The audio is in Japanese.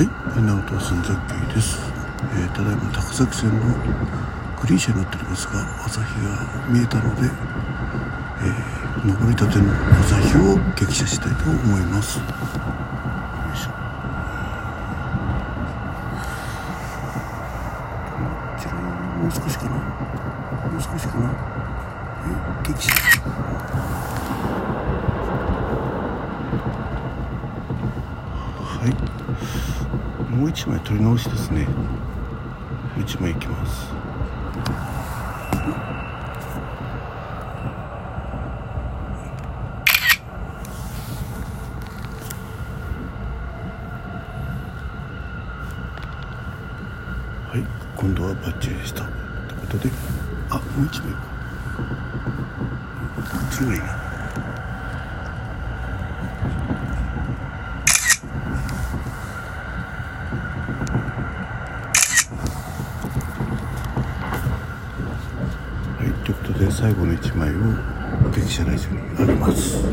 はい、稲尾と寸崎です、えー、ただいま高崎線のグリー車に乗っておりますが朝日が見えたので、えー、上りたての朝日を激写したいと思います。よいしょ。こちらもう少しかな。もう少しかな。え激写。はい。もう一枚取り直しですね。もう一枚いきます。はい。今度はバッチリでした。ということで。あもう一枚こっちがいいな。はいということで最後の1枚を激写ライジにあげます。